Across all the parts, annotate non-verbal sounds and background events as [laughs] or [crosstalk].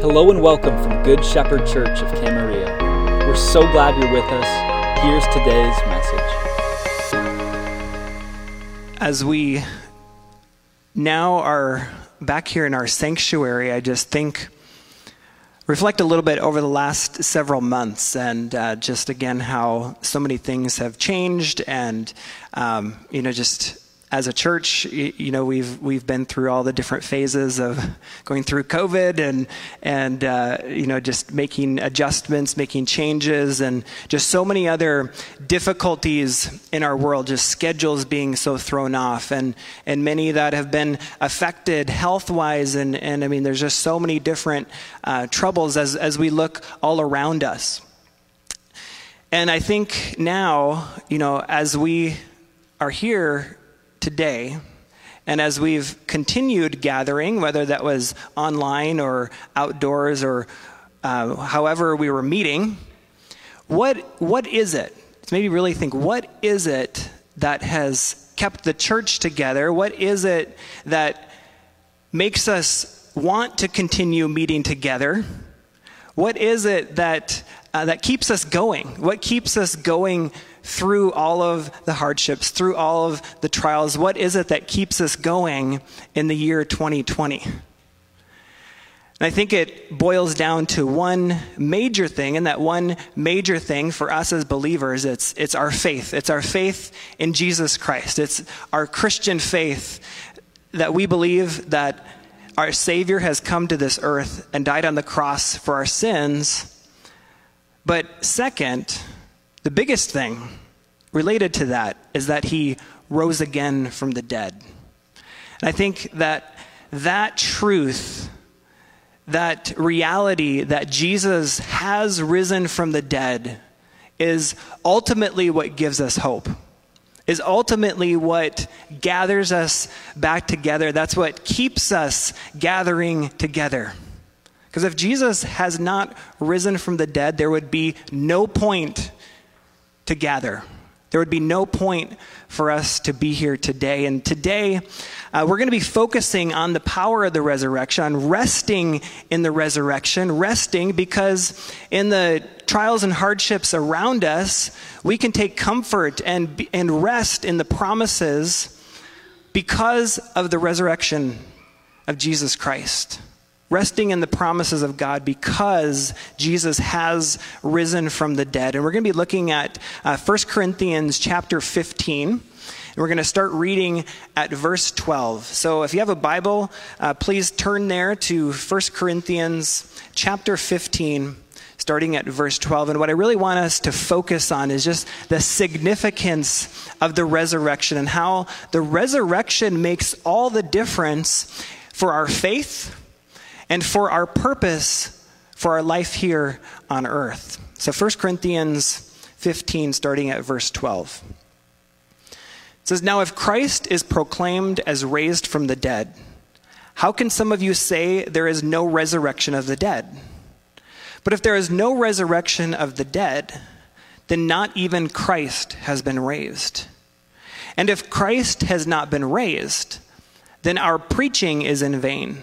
Hello and welcome from Good Shepherd Church of Camarillo. We're so glad you're with us. Here's today's message. As we now are back here in our sanctuary, I just think, reflect a little bit over the last several months and uh, just again how so many things have changed and, um, you know, just as a church, you know, we've we've been through all the different phases of going through COVID and and uh, you know just making adjustments, making changes, and just so many other difficulties in our world. Just schedules being so thrown off, and and many that have been affected health wise, and and I mean, there's just so many different uh, troubles as as we look all around us. And I think now, you know, as we are here today. And as we've continued gathering, whether that was online or outdoors or uh, however we were meeting, what, what is it? maybe really think what is it that has kept the church together? What is it that makes us want to continue meeting together? What is it that, uh, that keeps us going? What keeps us going through all of the hardships, through all of the trials? What is it that keeps us going in the year 2020? And I think it boils down to one major thing, and that one major thing for us as believers, it's, it's our faith. It's our faith in Jesus Christ. It's our Christian faith that we believe that our Savior has come to this earth and died on the cross for our sins. But second, the biggest thing related to that is that he rose again from the dead. And I think that that truth, that reality that Jesus has risen from the dead, is ultimately what gives us hope, is ultimately what gathers us back together. That's what keeps us gathering together. Because if Jesus has not risen from the dead, there would be no point to gather. There would be no point for us to be here today. And today, uh, we're going to be focusing on the power of the resurrection, on resting in the resurrection, resting because in the trials and hardships around us, we can take comfort and, and rest in the promises because of the resurrection of Jesus Christ resting in the promises of God because Jesus has risen from the dead. And we're going to be looking at uh, 1 Corinthians chapter 15. And we're going to start reading at verse 12. So if you have a Bible, uh, please turn there to 1 Corinthians chapter 15 starting at verse 12. And what I really want us to focus on is just the significance of the resurrection and how the resurrection makes all the difference for our faith and for our purpose for our life here on earth. So 1 Corinthians 15, starting at verse 12. It says, Now if Christ is proclaimed as raised from the dead, how can some of you say there is no resurrection of the dead? But if there is no resurrection of the dead, then not even Christ has been raised. And if Christ has not been raised, then our preaching is in vain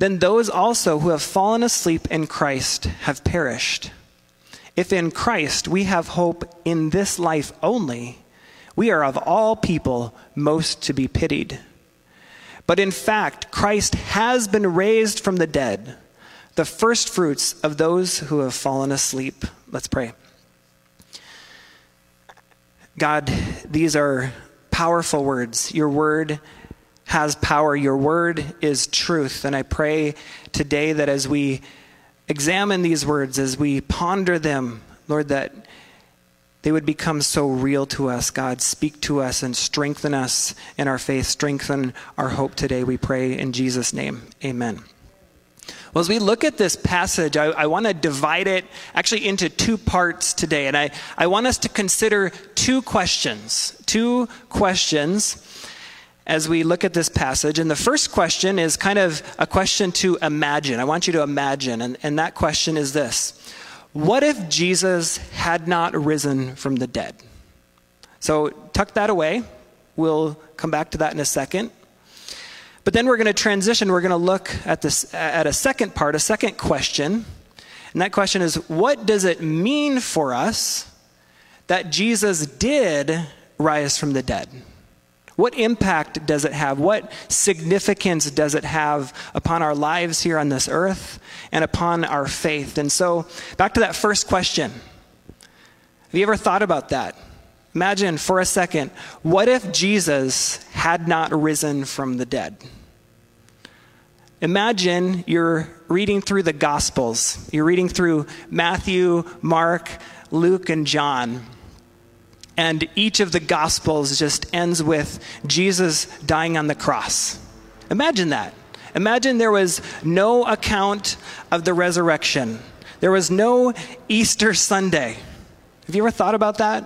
then those also who have fallen asleep in Christ have perished. If in Christ we have hope in this life only, we are of all people most to be pitied. But in fact, Christ has been raised from the dead, the firstfruits of those who have fallen asleep. Let's pray. God, these are powerful words. Your word has power. Your word is truth. And I pray today that as we examine these words, as we ponder them, Lord, that they would become so real to us. God, speak to us and strengthen us in our faith, strengthen our hope today, we pray in Jesus' name. Amen. Well, as we look at this passage, I, I want to divide it actually into two parts today. And I, I want us to consider two questions. Two questions as we look at this passage. And the first question is kind of a question to imagine. I want you to imagine. And, and that question is this What if Jesus had not risen from the dead? So tuck that away. We'll come back to that in a second. But then we're going to transition. We're going to look at this at a second part, a second question. And that question is what does it mean for us that Jesus did rise from the dead? What impact does it have? What significance does it have upon our lives here on this earth and upon our faith? And so, back to that first question. Have you ever thought about that? Imagine for a second, what if Jesus had not risen from the dead? Imagine you're reading through the Gospels. You're reading through Matthew, Mark, Luke, and John. And each of the Gospels just ends with Jesus dying on the cross. Imagine that. Imagine there was no account of the resurrection, there was no Easter Sunday. Have you ever thought about that?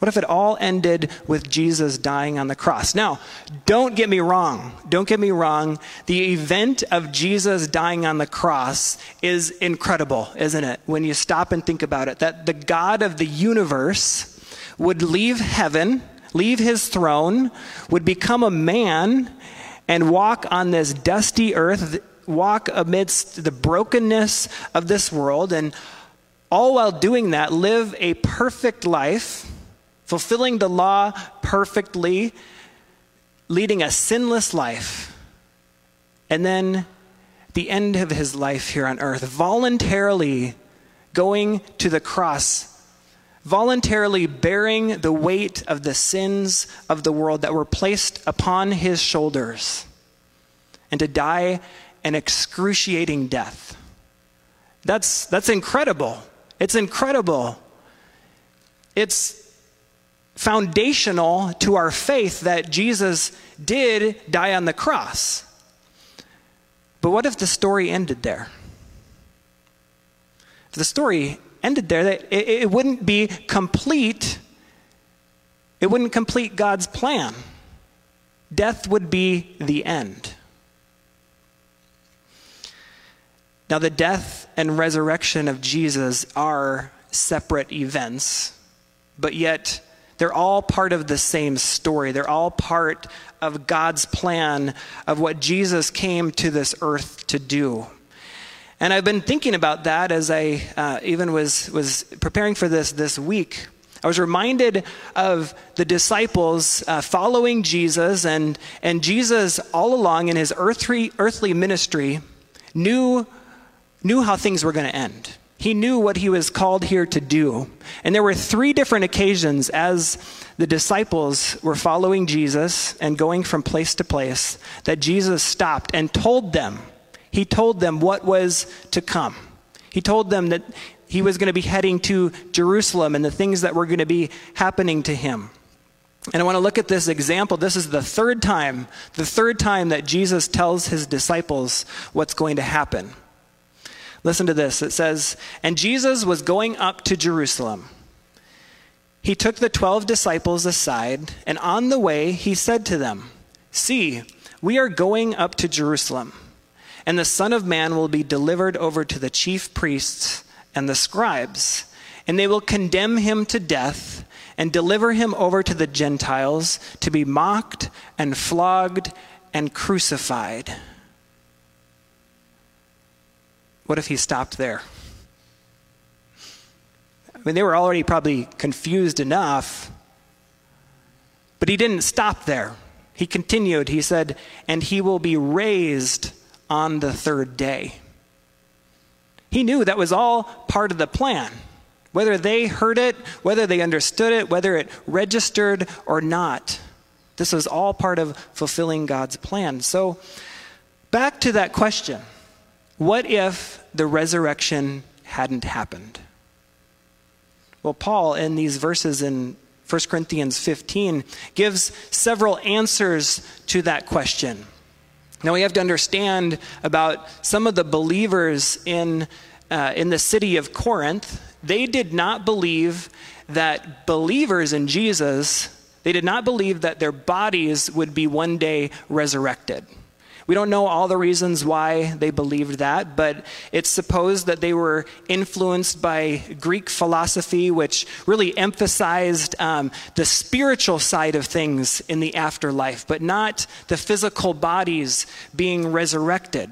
What if it all ended with Jesus dying on the cross? Now, don't get me wrong. Don't get me wrong. The event of Jesus dying on the cross is incredible, isn't it? When you stop and think about it, that the God of the universe would leave heaven, leave his throne, would become a man, and walk on this dusty earth, walk amidst the brokenness of this world, and all while doing that, live a perfect life fulfilling the law perfectly, leading a sinless life. And then the end of his life here on earth, voluntarily going to the cross, voluntarily bearing the weight of the sins of the world that were placed upon his shoulders, and to die an excruciating death. That's, that's incredible. It's incredible. It's foundational to our faith that Jesus did die on the cross. But what if the story ended there? If the story ended there, it, it wouldn't be complete. It wouldn't complete God's plan. Death would be the end. Now, the death and resurrection of Jesus are separate events, but yet they're all part of the same story. They're all part of God's plan of what Jesus came to this earth to do. And I've been thinking about that as I uh, even was, was preparing for this this week. I was reminded of the disciples uh, following Jesus, and, and Jesus, all along in his earthly, earthly ministry, knew, knew how things were going to end. He knew what he was called here to do. And there were three different occasions as the disciples were following Jesus and going from place to place that Jesus stopped and told them, he told them what was to come. He told them that he was going to be heading to Jerusalem and the things that were going to be happening to him. And I want to look at this example. This is the third time, the third time that Jesus tells his disciples what's going to happen. Listen to this. It says, And Jesus was going up to Jerusalem. He took the twelve disciples aside, and on the way he said to them, See, we are going up to Jerusalem, and the Son of Man will be delivered over to the chief priests and the scribes, and they will condemn him to death and deliver him over to the Gentiles to be mocked and flogged and crucified what if he stopped there? I mean, they were already probably confused enough, but he didn't stop there. He continued. He said, and he will be raised on the third day. He knew that was all part of the plan. Whether they heard it, whether they understood it, whether it registered or not, this was all part of fulfilling God's plan. So, back to that question what if the resurrection hadn't happened? Well, Paul, in these verses in 1 Corinthians 15, gives several answers to that question. Now we have to understand about some of the believers in, uh, in the city of Corinth. They did not believe that believers in Jesus, they did not believe that their bodies would be one day resurrected. We don't know all the reasons why they believed that, but it's supposed that they were influenced by Greek philosophy, which really emphasized um, the spiritual side of things in the afterlife, but not the physical bodies being resurrected.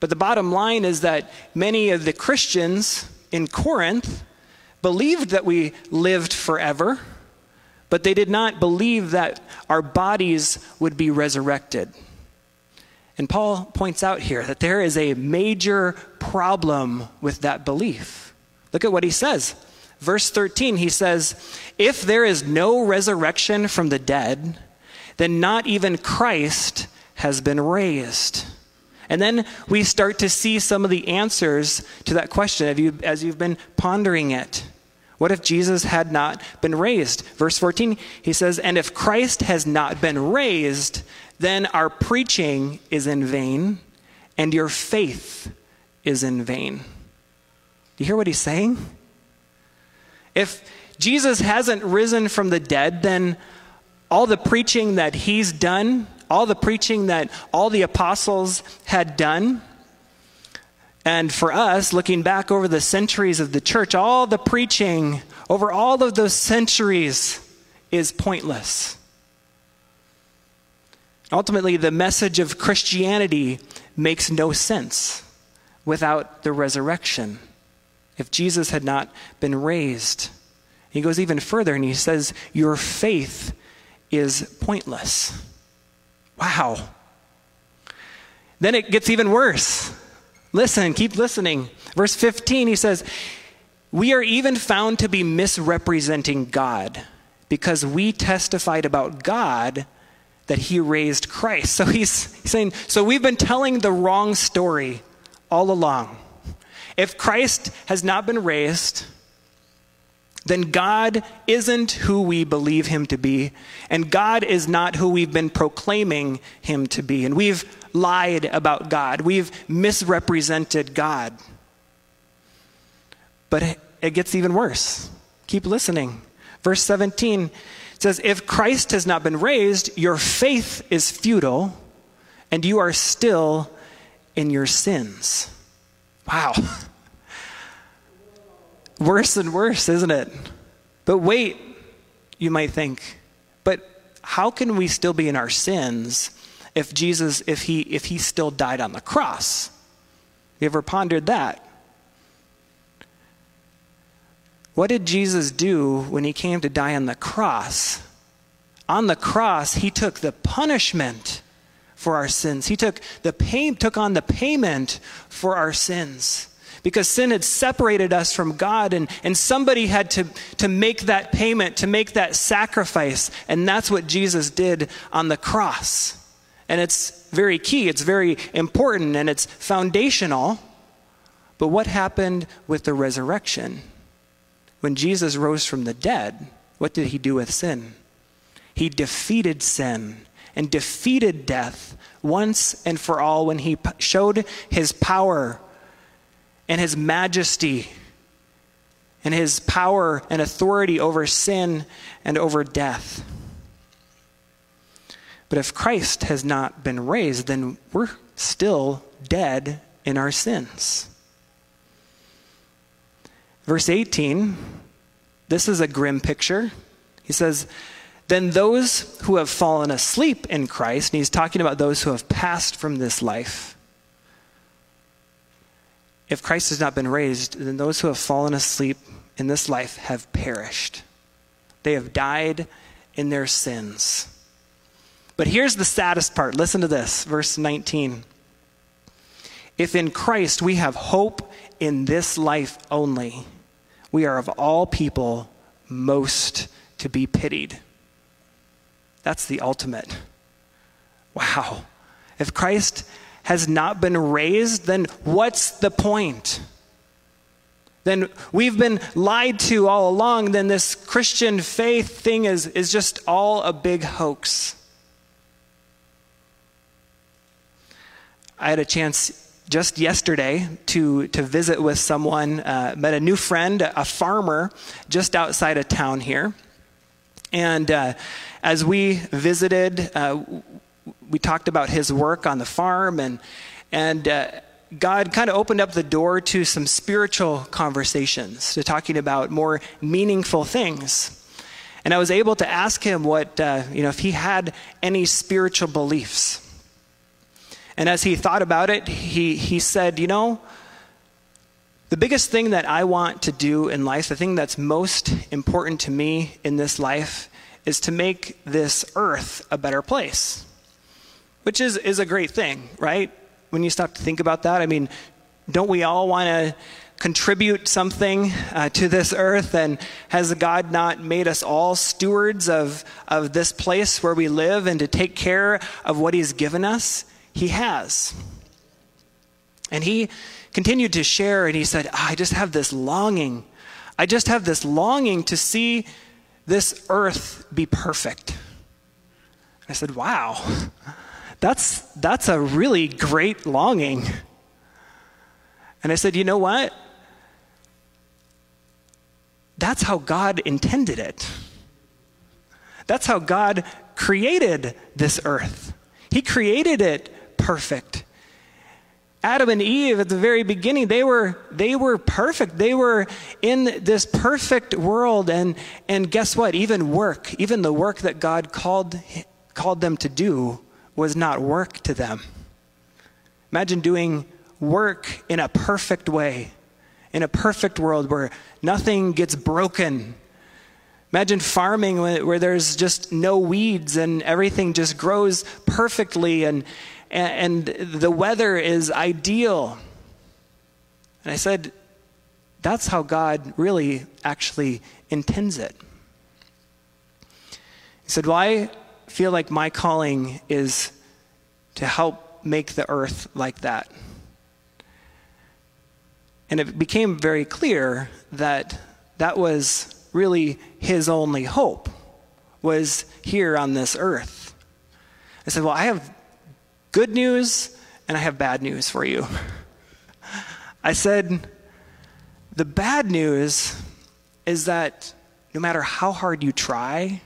But the bottom line is that many of the Christians in Corinth believed that we lived forever, but they did not believe that our bodies would be resurrected. And Paul points out here that there is a major problem with that belief. Look at what he says. Verse 13, he says, If there is no resurrection from the dead, then not even Christ has been raised. And then we start to see some of the answers to that question as you've been pondering it. What if Jesus had not been raised? Verse 14, he says, And if Christ has not been raised, then our preaching is in vain and your faith is in vain. Do you hear what he's saying? If Jesus hasn't risen from the dead, then all the preaching that he's done, all the preaching that all the apostles had done, and for us, looking back over the centuries of the church, all the preaching over all of those centuries is pointless. Ultimately, the message of Christianity makes no sense without the resurrection. If Jesus had not been raised, he goes even further and he says, Your faith is pointless. Wow. Then it gets even worse. Listen, keep listening. Verse 15, he says, We are even found to be misrepresenting God because we testified about God that he raised Christ. So he's, saying, so we've been telling the wrong story all along. If Christ has not been raised, then God isn't who we believe him to be, and God is not who we've been proclaiming him to be. And we've lied about God, we've misrepresented God. But it gets even worse. Keep listening. Verse 17 it says, If Christ has not been raised, your faith is futile, and you are still in your sins. Wow. [laughs] worse and worse, isn't it? But wait, you might think, but how can we still be in our sins if Jesus, if he, if he still died on the cross? You ever pondered that? What did Jesus do when he came to die on the cross? On the cross, he took the punishment for our sins. He took the pay, took on the payment for our sins. Because sin had separated us from God, and, and somebody had to, to make that payment, to make that sacrifice. And that's what Jesus did on the cross. And it's very key, it's very important, and it's foundational. But what happened with the resurrection? When Jesus rose from the dead, what did he do with sin? He defeated sin and defeated death once and for all when he showed his power and his majesty and his power and authority over sin and over death. But if Christ has not been raised, then we're still dead in our sins. Verse 18, this is a grim picture. He says, Then those who have fallen asleep in Christ, and he's talking about those who have passed from this life. If Christ has not been raised, then those who have fallen asleep in this life have perished. They have died in their sins. But here's the saddest part. Listen to this, verse 19. If in Christ we have hope in this life only, we are of all people most to be pitied. That's the ultimate. Wow. If Christ has not been raised, then what's the point? Then we've been lied to all along, then this Christian faith thing is, is just all a big hoax. I had a chance just yesterday to, to visit with someone, uh, met a new friend, a farmer just outside of town here. And uh, as we visited, uh, we talked about his work on the farm, and, and uh, God kind of opened up the door to some spiritual conversations, to talking about more meaningful things. And I was able to ask him what, uh, you know, if he had any spiritual beliefs. And as he thought about it, he, he said, You know, the biggest thing that I want to do in life, the thing that's most important to me in this life, is to make this earth a better place. Which is, is a great thing, right? When you stop to think about that, I mean, don't we all want to contribute something uh, to this earth? And has God not made us all stewards of, of this place where we live and to take care of what He's given us? He has. And he continued to share, and he said, oh, I just have this longing. I just have this longing to see this earth be perfect. I said, Wow, that's, that's a really great longing. And I said, You know what? That's how God intended it. That's how God created this earth. He created it perfect. Adam and Eve at the very beginning, they were, they were perfect. They were in this perfect world. And, and guess what? Even work, even the work that God called, called them to do, was not work to them. Imagine doing work in a perfect way, in a perfect world where nothing gets broken. Imagine farming where there's just no weeds and everything just grows perfectly and, and, the weather is ideal. And I said, that's how God really actually intends it. He said, Well, I feel like my calling is to help make the earth like that. And it became very clear that that was really his only hope was here on this earth. I said, Well, I have good news and I have bad news for you. I said, the bad news is that no matter how hard you try,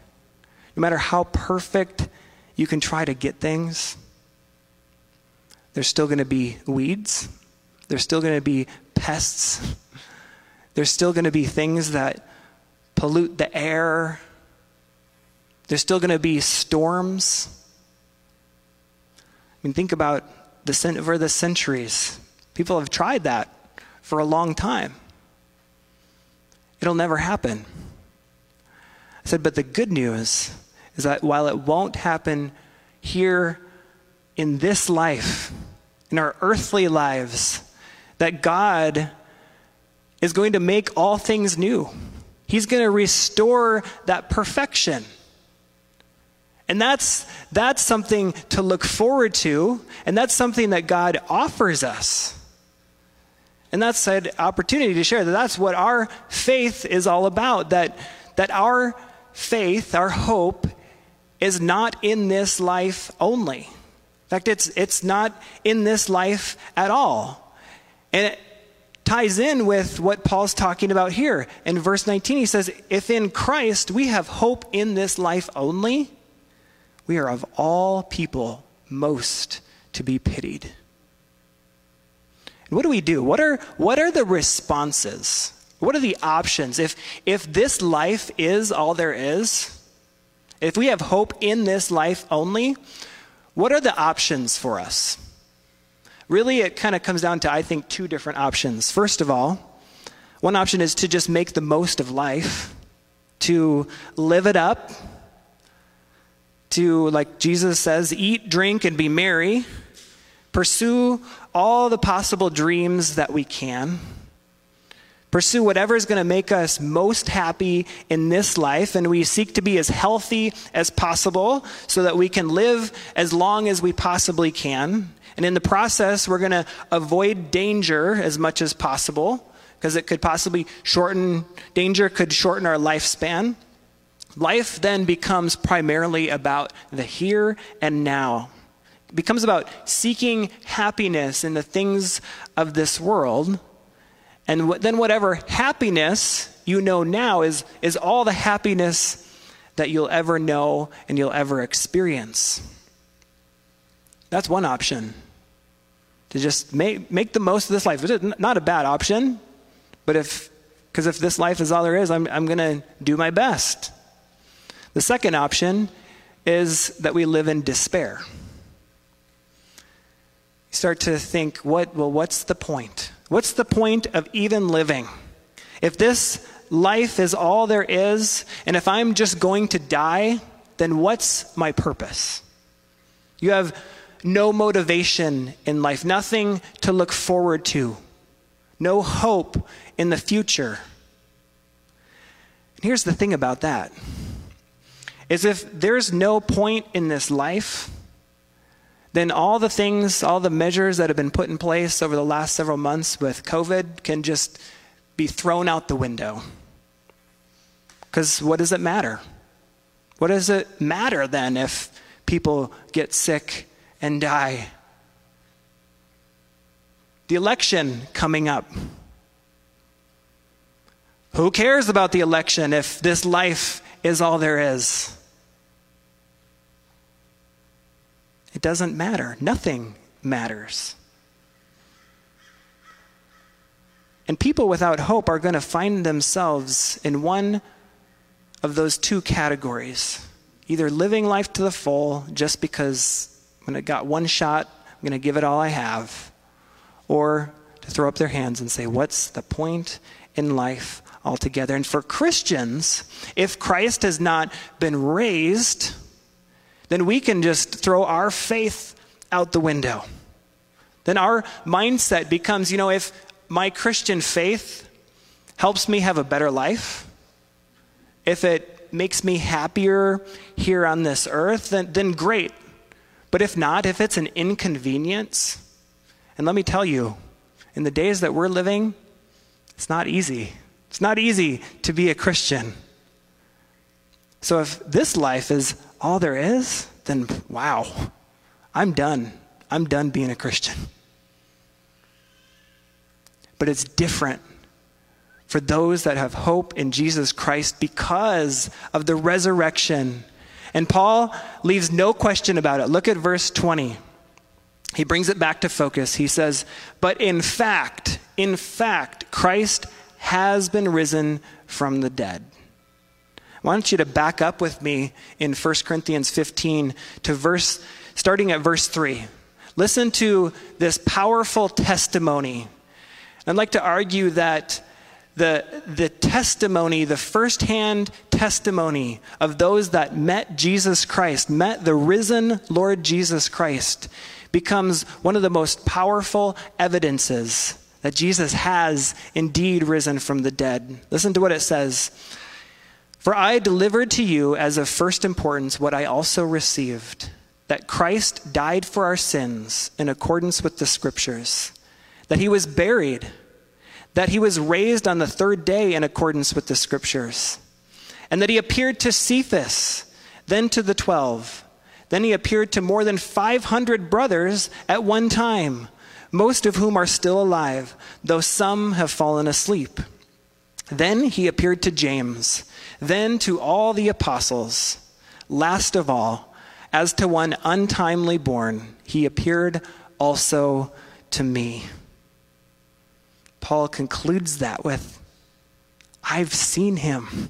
no matter how perfect you can try to get things, there's still going to be weeds. There's still going to be pests. There's still going to be things that pollute the air. There's still going to be storms mean, think about the, over the centuries. People have tried that for a long time. It'll never happen. I said, but the good news is that while it won't happen here in this life, in our earthly lives, that God is going to make all things new. He's going to restore that perfection. And that's, that's something to look forward to, and that's something that God offers us. And that's an opportunity to share that that's what our faith is all about, that, that our faith, our hope, is not in this life only. In fact, it's, it's not in this life at all. And it ties in with what Paul's talking about here. In verse 19, he says, If in Christ we have hope in this life only, we are of all people most to be pitied. And what do we do? What are, what are the responses? What are the options? If, if this life is all there is, if we have hope in this life only, what are the options for us? Really, it kind of comes down to, I think, two different options. First of all, one option is to just make the most of life, to live it up, to, like Jesus says, eat, drink, and be merry, pursue all the possible dreams that we can. Pursue whatever is going to make us most happy in this life, and we seek to be as healthy as possible so that we can live as long as we possibly can. And in the process, we're going to avoid danger as much as possible because it could possibly shorten, danger could shorten our lifespan. Life then becomes primarily about the here and now. It becomes about seeking happiness in the things of this world. And then, whatever happiness you know now is, is all the happiness that you'll ever know and you'll ever experience. That's one option. To just make, make the most of this life. It's not a bad option, but if, because if this life is all there is, I'm, I'm going to do my best. The second option is that we live in despair. You start to think, what, well, what's the point? What's the point of even living? If this life is all there is, and if I'm just going to die, then what's my purpose? You have no motivation in life, nothing to look forward to, no hope in the future. And here's the thing about that is if there's no point in this life, then all the things, all the measures that have been put in place over the last several months with COVID can just be thrown out the window. Because what does it matter? What does it matter then if people get sick and die? The election coming up. Who cares about the election if this life is all there is? It doesn't matter. Nothing matters. And people without hope are going to find themselves in one of those two categories either living life to the full just because when I got one shot, I'm going to give it all I have, or to throw up their hands and say, What's the point in life altogether? And for Christians, if Christ has not been raised, then we can just throw our faith out the window. Then our mindset becomes, you know, if my Christian faith helps me have a better life, if it makes me happier here on this earth, then, then great. But if not, if it's an inconvenience, and let me tell you, in the days that we're living, it's not easy. It's not easy to be a Christian. So if this life is all there is, then wow, I'm done. I'm done being a Christian. But it's different for those that have hope in Jesus Christ because of the resurrection. And Paul leaves no question about it. Look at verse 20. He brings it back to focus. He says, But in fact, in fact, Christ has been risen from the dead. I want you to back up with me in 1 Corinthians 15 to verse, starting at verse 3. Listen to this powerful testimony. I'd like to argue that the, the testimony, the firsthand testimony of those that met Jesus Christ, met the risen Lord Jesus Christ, becomes one of the most powerful evidences that Jesus has indeed risen from the dead. Listen to what it says. For I delivered to you as of first importance what I also received that Christ died for our sins in accordance with the Scriptures, that he was buried that he was raised on the third day in accordance with the scriptures, and that he appeared to Cephas, then to the twelve. Then he appeared to more than 500 brothers at one time, most of whom are still alive, though some have fallen asleep. Then he appeared to James, then to all the apostles. Last of all, as to one untimely born, he appeared also to me. Paul concludes that with, I've seen him.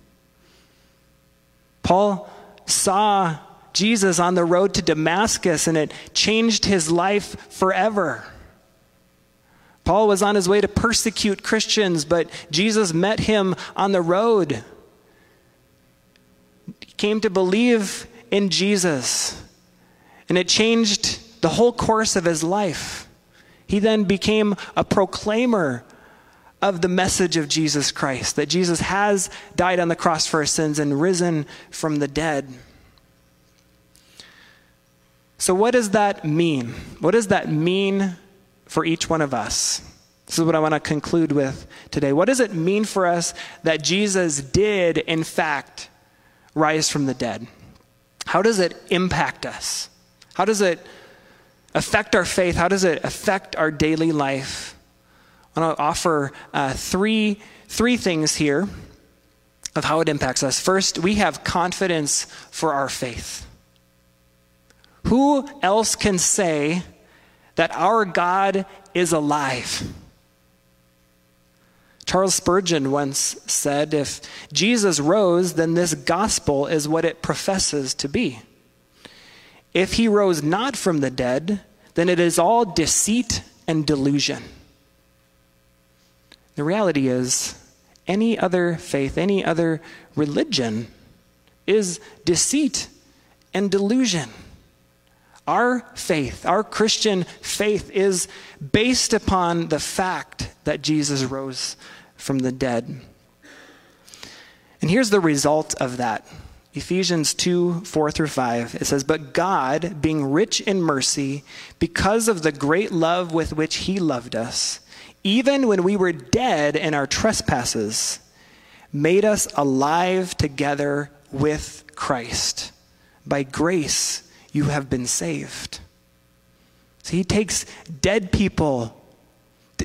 Paul saw Jesus on the road to Damascus and it changed his life forever. Paul was on his way to persecute Christians, but Jesus met him on the road. He came to believe in Jesus, and it changed the whole course of his life. He then became a proclaimer of the message of Jesus Christ that Jesus has died on the cross for our sins and risen from the dead. So, what does that mean? What does that mean for each one of us? This is what I want to conclude with today. What does it mean for us that Jesus did, in fact, rise from the dead? How does it impact us? How does it affect our faith? How does it affect our daily life? I want to offer uh, three, three things here of how it impacts us. First, we have confidence for our faith. Who else can say that our God is alive? Charles Spurgeon once said if Jesus rose, then this gospel is what it professes to be. If he rose not from the dead, then it is all deceit and delusion. The reality is, any other faith, any other religion is deceit and delusion. Our faith, our Christian faith, is based upon the fact that Jesus rose from the dead. And here's the result of that Ephesians 2 4 through 5. It says, But God, being rich in mercy, because of the great love with which He loved us, even when we were dead in our trespasses, made us alive together with Christ. By grace, you have been saved. So he takes dead people,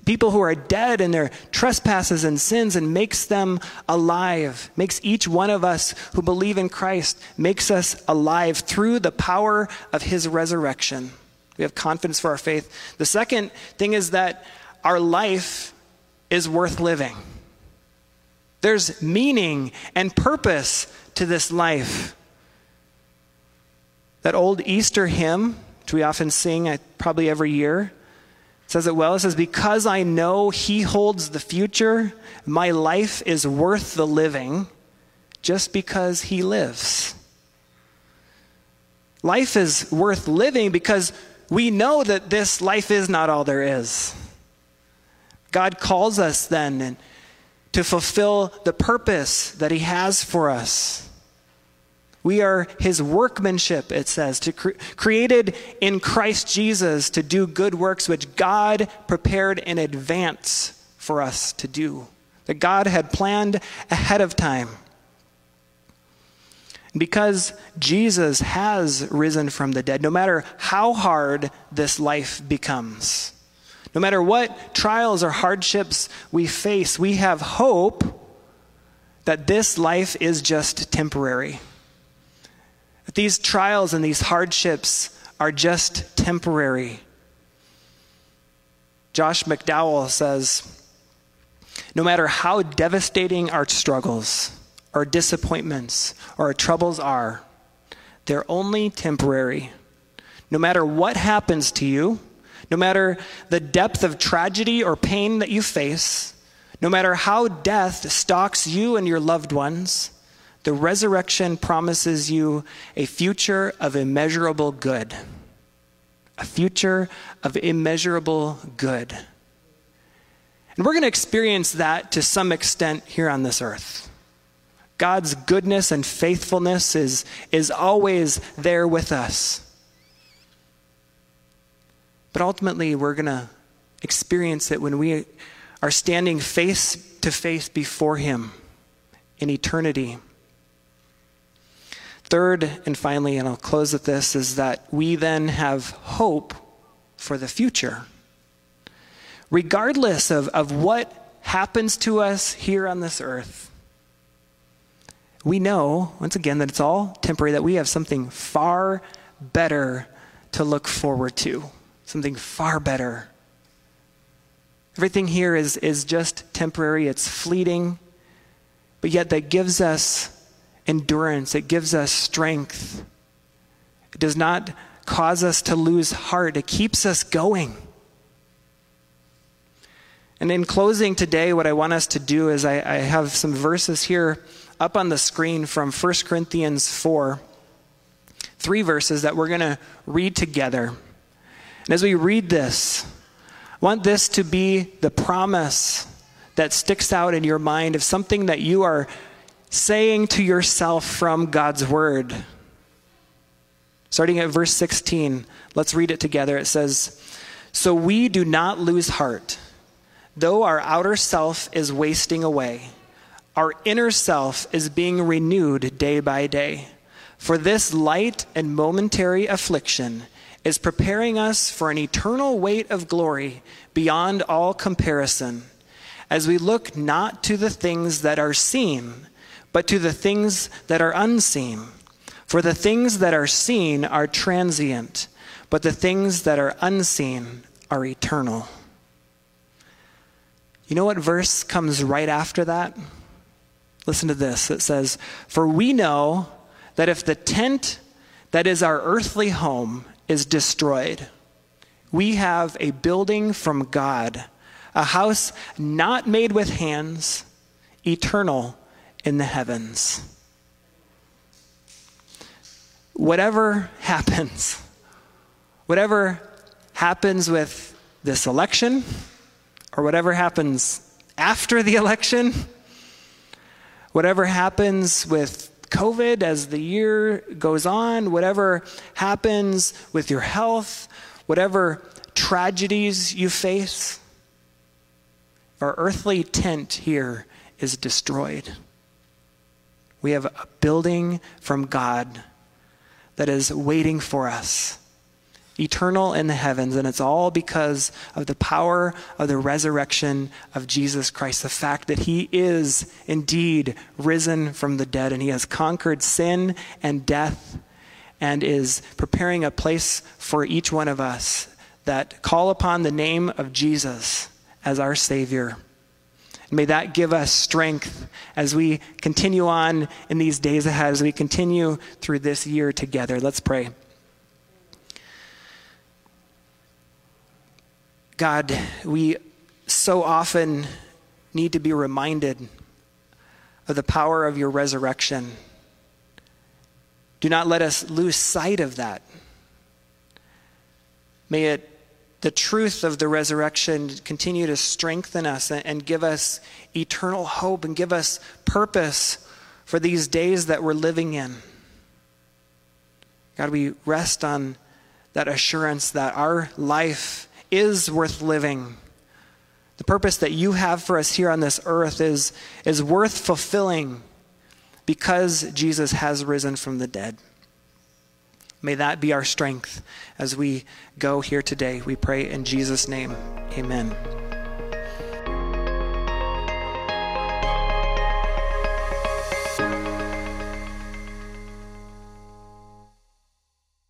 people who are dead in their trespasses and sins, and makes them alive. Makes each one of us who believe in Christ, makes us alive through the power of his resurrection. We have confidence for our faith. The second thing is that our life is worth living. There's meaning and purpose to this life. That old Easter hymn, which we often sing probably every year, says it well. It says, Because I know He holds the future, my life is worth the living just because He lives. Life is worth living because we know that this life is not all there is. God calls us then to fulfill the purpose that He has for us. We are his workmanship, it says, cre- created in Christ Jesus to do good works which God prepared in advance for us to do, that God had planned ahead of time. Because Jesus has risen from the dead, no matter how hard this life becomes, no matter what trials or hardships we face, we have hope that this life is just temporary that these trials and these hardships are just temporary. Josh McDowell says No matter how devastating our struggles, our disappointments, or our troubles are, they're only temporary. No matter what happens to you, no matter the depth of tragedy or pain that you face, no matter how death stalks you and your loved ones, the resurrection promises you a future of immeasurable good. A future of immeasurable good. And we're going to experience that to some extent here on this earth. God's goodness and faithfulness is, is always there with us. But ultimately, we're going to experience it when we are standing face to face before Him in eternity. Third, and finally, and I'll close with this, is that we then have hope for the future. Regardless of, of what happens to us here on this earth, we know, once again, that it's all temporary, that we have something far better to look forward to. Something far better. Everything here is, is just temporary, it's fleeting, but yet that gives us endurance, it gives us strength. It does not cause us to lose heart, it keeps us going. And in closing today, what I want us to do is I, I have some verses here up on the screen from 1 Corinthians 4. Three verses that we're going to read together. And as we read this, I want this to be the promise that sticks out in your mind of something that you are saying to yourself from God's word. Starting at verse 16, let's read it together. It says, So we do not lose heart. Though our outer self is wasting away, our inner self is being renewed day by day. For this light and momentary affliction is preparing us for an eternal weight of glory beyond all comparison as we look not to the things that are seen, but to the things that are unseen. For the things that are seen are transient, but the things that are unseen are eternal. You know what verse comes right after that? Listen to this. It says, For we know that if the tent that is our earthly home is destroyed, we have a building from God, a house not made with hands, eternal in the heavens. Whatever happens, whatever happens with this election, or whatever happens after the election, whatever happens with COVID as the year goes on, whatever happens with your health, whatever tragedies you face, our earthly tent here is destroyed. We have a building from God that is waiting for us eternal in the heavens, and it's all because of the power of the resurrection of Jesus Christ. The fact that he is indeed risen from the dead and he has conquered sin and death and is preparing a place for each one of us that call upon the name of Jesus as our Savior. May that give us strength as we continue on in these days ahead, as we continue through this year together. Let's pray. God, we so often need to be reminded of the power of your resurrection. Do not let us lose sight of that. May it, the truth of the resurrection continue to strengthen us and give us eternal hope and give us purpose for these days that we're living in. God, we rest on that assurance that our life is worth living. The purpose that you have for us here on this earth is, is worth fulfilling because Jesus has risen from the dead. May that be our strength as we go here today. We pray in Jesus' name. Amen.